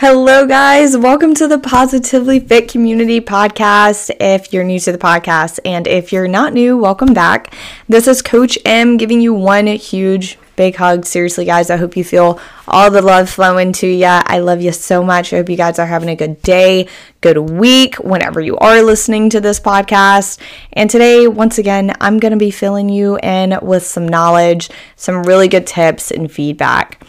Hello, guys. Welcome to the Positively Fit Community Podcast. If you're new to the podcast, and if you're not new, welcome back. This is Coach Em giving you one huge big hug. Seriously, guys, I hope you feel all the love flowing to you. I love you so much. I hope you guys are having a good day, good week, whenever you are listening to this podcast. And today, once again, I'm going to be filling you in with some knowledge, some really good tips, and feedback.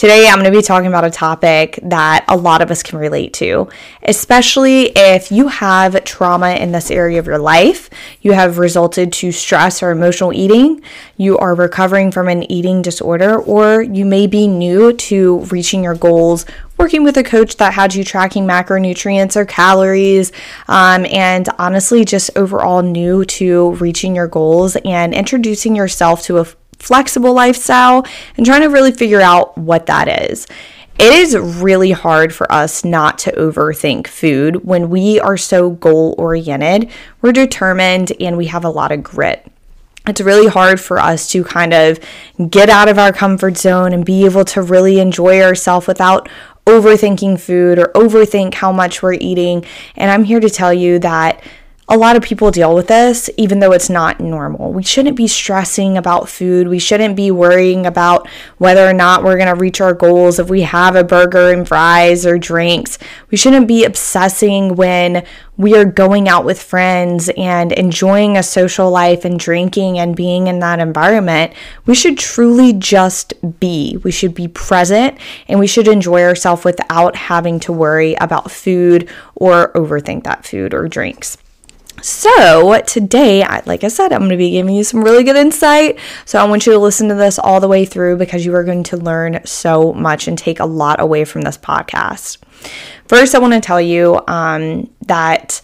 Today, I'm going to be talking about a topic that a lot of us can relate to, especially if you have trauma in this area of your life, you have resulted to stress or emotional eating, you are recovering from an eating disorder, or you may be new to reaching your goals working with a coach that had you tracking macronutrients or calories, um, and honestly, just overall new to reaching your goals and introducing yourself to a flexible lifestyle and trying to really figure out what that is. It is really hard for us not to overthink food when we are so goal oriented, we're determined, and we have a lot of grit it's really hard for us to kind of get out of our comfort zone and be able to really enjoy ourselves without overthinking food or overthink how much we're eating. And I'm here to tell you that a lot of people deal with this, even though it's not normal. We shouldn't be stressing about food. We shouldn't be worrying about whether or not we're going to reach our goals if we have a burger and fries or drinks. We shouldn't be obsessing when we are going out with friends and enjoying a social life and drinking and being in that environment. We should truly just be. We should be present and we should enjoy ourselves without having to worry about food or overthink that food or drinks. So, today, like I said, I'm going to be giving you some really good insight. So, I want you to listen to this all the way through because you are going to learn so much and take a lot away from this podcast. First, I want to tell you um, that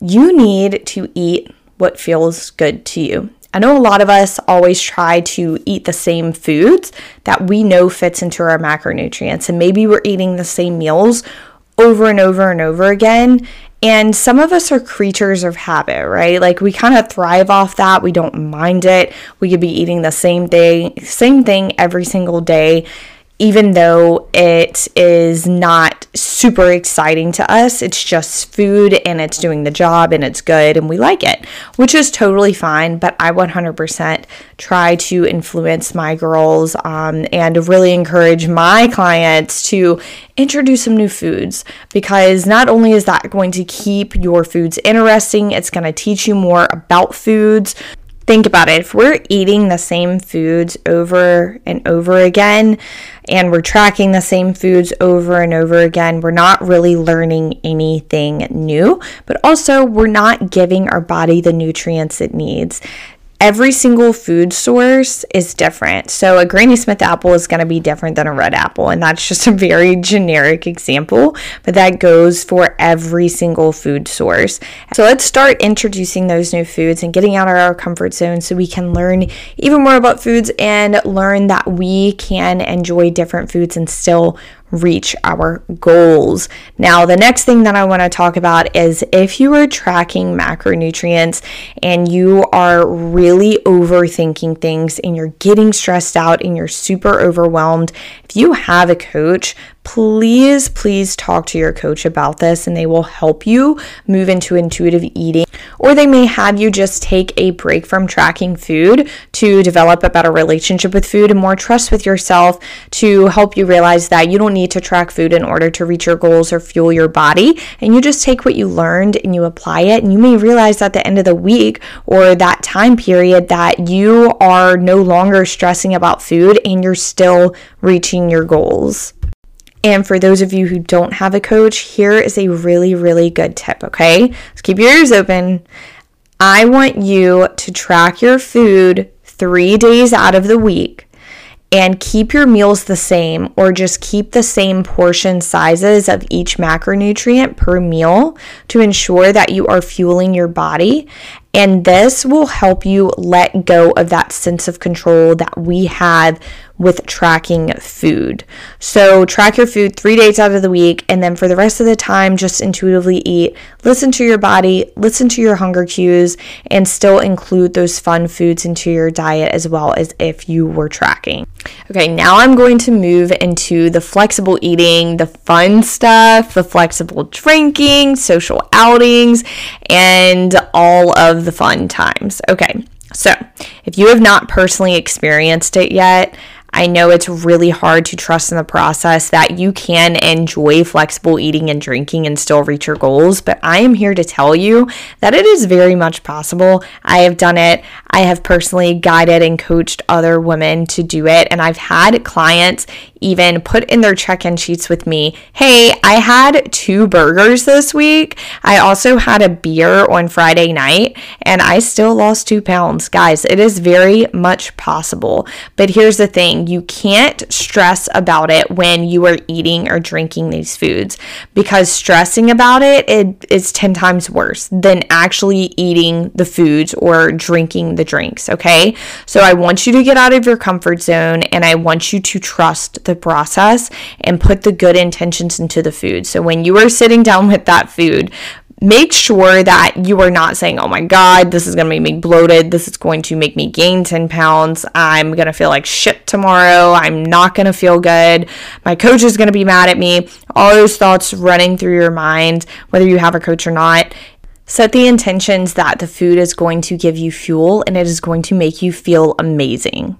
you need to eat what feels good to you. I know a lot of us always try to eat the same foods that we know fits into our macronutrients, and maybe we're eating the same meals over and over and over again. And some of us are creatures of habit, right? Like we kind of thrive off that. We don't mind it. We could be eating the same thing, same thing every single day even though it is not super exciting to us, it's just food and it's doing the job and it's good and we like it, which is totally fine. But I 100% try to influence my girls um, and really encourage my clients to introduce some new foods because not only is that going to keep your foods interesting, it's going to teach you more about foods think about it. If we're eating the same foods over and over again and we're tracking the same foods over and over again, we're not really learning anything new, but also we're not giving our body the nutrients it needs every single food source is different. So a Granny Smith apple is going to be different than a red apple, and that's just a very generic example, but that goes for every single food source. So let's start introducing those new foods and getting out of our comfort zone so we can learn even more about foods and learn that we can enjoy different foods and still reach our goals. Now, the next thing that I want to talk about is if you are tracking macronutrients and you are really overthinking things and you're getting stressed out and you're super overwhelmed, if you have a coach, please, please talk to your coach about this and they will help you move into intuitive eating. Or they may have you just take a break from tracking food to develop a better relationship with food and more trust with yourself to help you realize that you don't need to track food in order to reach your goals or fuel your body. And you just take what you learned and you apply it. And you may realize at the end of the week or that time period that you are no longer stressing about food and you're still reaching your goals. And for those of you who don't have a coach, here is a really, really good tip, okay? Let's keep your ears open. I want you to track your food three days out of the week and keep your meals the same or just keep the same portion sizes of each macronutrient per meal to ensure that you are fueling your body And this will help you let go of that sense of control that we have with tracking food. So, track your food three days out of the week, and then for the rest of the time, just intuitively eat. Listen to your body, listen to your hunger cues, and still include those fun foods into your diet as well as if you were tracking. Okay, now I'm going to move into the flexible eating, the fun stuff, the flexible drinking, social outings, and all of the fun times. Okay, so if you have not personally experienced it yet, I know it's really hard to trust in the process that you can enjoy flexible eating and drinking and still reach your goals, but I am here to tell you that it is very much possible. I have done it. I have personally guided and coached other women to do it, and I've had clients even put in their check in sheets with me hey, I had two burgers this week. I also had a beer on Friday night, and I still lost two pounds. Guys, it is very much possible. But here's the thing you can't stress about it when you are eating or drinking these foods because stressing about it, it is 10 times worse than actually eating the foods or drinking the drinks. Okay. So I want you to get out of your comfort zone and I want you to trust the process and put the good intentions into the food. So when you are sitting down with that food, make sure that you are not saying, oh my God, this is going to make me bloated. This is going to make me gain 10 pounds. I'm going to feel like shit tomorrow. I'm not going to feel good. My coach is going to be mad at me. All those thoughts running through your mind, whether you have a coach or not. Set the intentions that the food is going to give you fuel and it is going to make you feel amazing.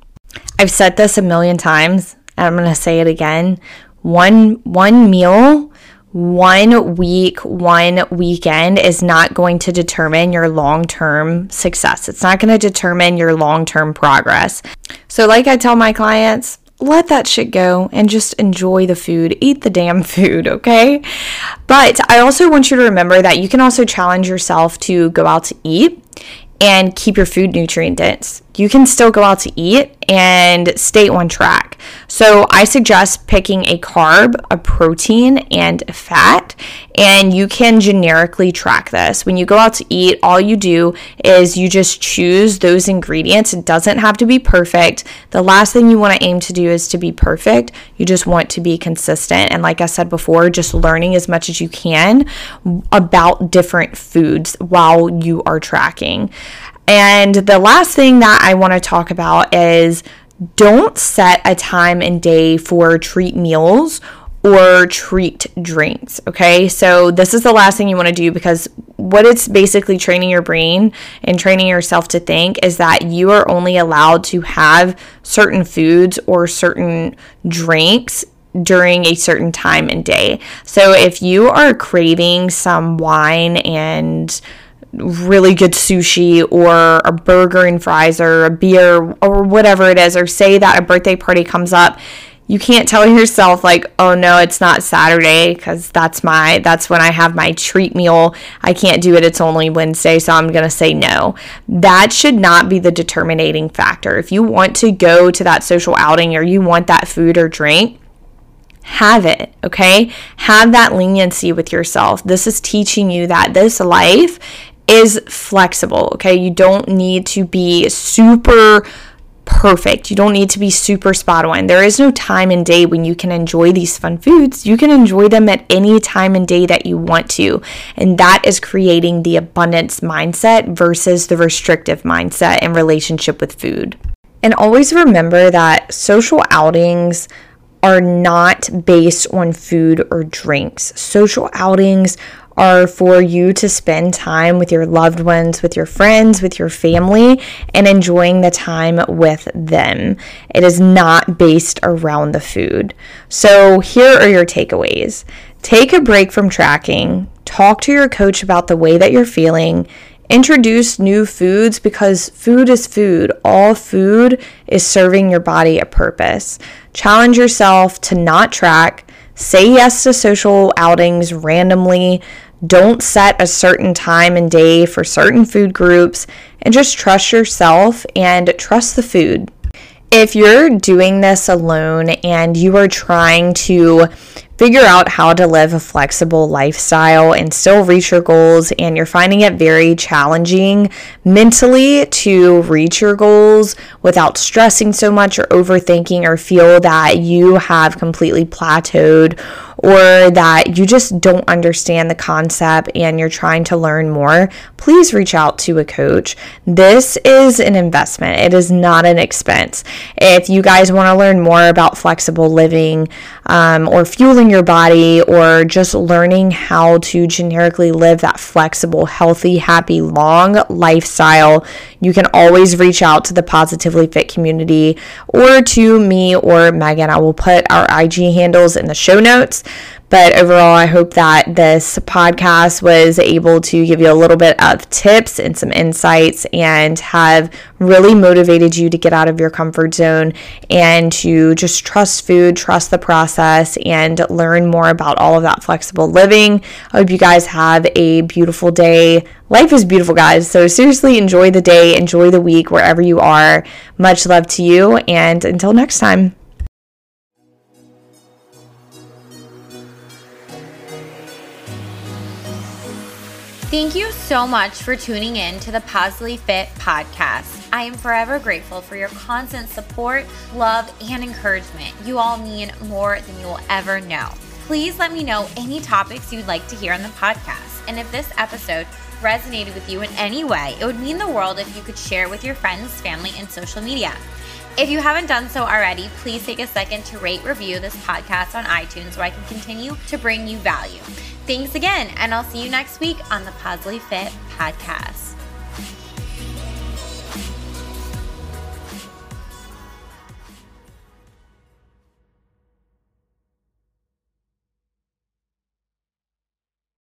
I've said this a million times and I'm going to say it again. One one meal, one week, one weekend is not going to determine your long-term success. It's not going to determine your long-term progress. So like I tell my clients, let that shit go and just enjoy the food. Eat the damn food, okay? But I also want you to remember that you can also challenge yourself to go out to eat and keep your food nutrient dense. You can still go out to eat and stay on track. So, I suggest picking a carb, a protein, and a fat, and you can generically track this. When you go out to eat, all you do is you just choose those ingredients. It doesn't have to be perfect. The last thing you want to aim to do is to be perfect. You just want to be consistent. And, like I said before, just learning as much as you can about different foods while you are tracking. And the last thing that I want to talk about is don't set a time and day for treat meals or treat drinks. Okay, so this is the last thing you want to do because what it's basically training your brain and training yourself to think is that you are only allowed to have certain foods or certain drinks during a certain time and day. So if you are craving some wine and really good sushi or a burger and fries or a beer or whatever it is, or say that a birthday party comes up, you can't tell yourself like, "Oh no, it's not Saturday because that's my that's when I have my treat meal. I can't do it. It's only Wednesday, so I'm to say no." That should not be the determining factor. If you want to go to that social outing or you want that food or drink, have it, okay? Have that leniency with yourself. This is teaching you that this life is flexible, okay? You don't need to be super perfect. You don't need to be super spot on. There is no time and day when you can enjoy these fun foods. You can enjoy them at any time and day that you want to. And that is creating the abundance mindset versus the restrictive mindset in relationship with food. And always remember that social outings are not based on food or drinks. Social outings are for you to spend time with your loved ones, with your friends, with your family, and enjoying the time with them. It is not based around the food. So, here are your takeaways take a break from tracking, talk to your coach about the way that you're feeling. Introduce new foods because food is food. All food is serving your body a purpose. Challenge yourself to not track. Say yes to social outings randomly. Don't set a certain time and day for certain food groups and just trust yourself and trust the food. If you're doing this alone and you are trying to figure out how to live a flexible lifestyle and still reach your goals, and you're finding it very challenging mentally to reach your goals without stressing so much or overthinking, or feel that you have completely plateaued or that you just don't understand the concept and you're trying to learn more, please reach out to a coach. This is an investment, it is not an expense. If you guys want to learn more about flexible living um, or fueling your body or just learning how to generically live that flexible, healthy, happy, long lifestyle, you can always reach out to the Positively Fit community or to me or Megan. I will put our IG handles in the show notes. But overall, I hope that this podcast was able to give you a little bit of tips and some insights and have really motivated you to get out of your comfort zone and to just trust food, trust the process, and learn more about all of that flexible living. I hope you guys have a beautiful day. Life is beautiful, guys. So, seriously, enjoy the day, enjoy the week wherever you are. Much love to you, and until next time. Thank you so much for tuning in to the Positively Fit podcast. I am forever grateful for your constant support, love, and encouragement. You all mean more than you will ever know. Please let me know any topics you'd like to hear on the podcast. And if this episode resonated with you in any way, it would mean the world if you could share it with your friends, family, and social media. If you haven't done so already, please take a second to rate review this podcast on iTunes so I can continue to bring you value. Thanks again, and I'll see you next week on the Positively Fit podcast.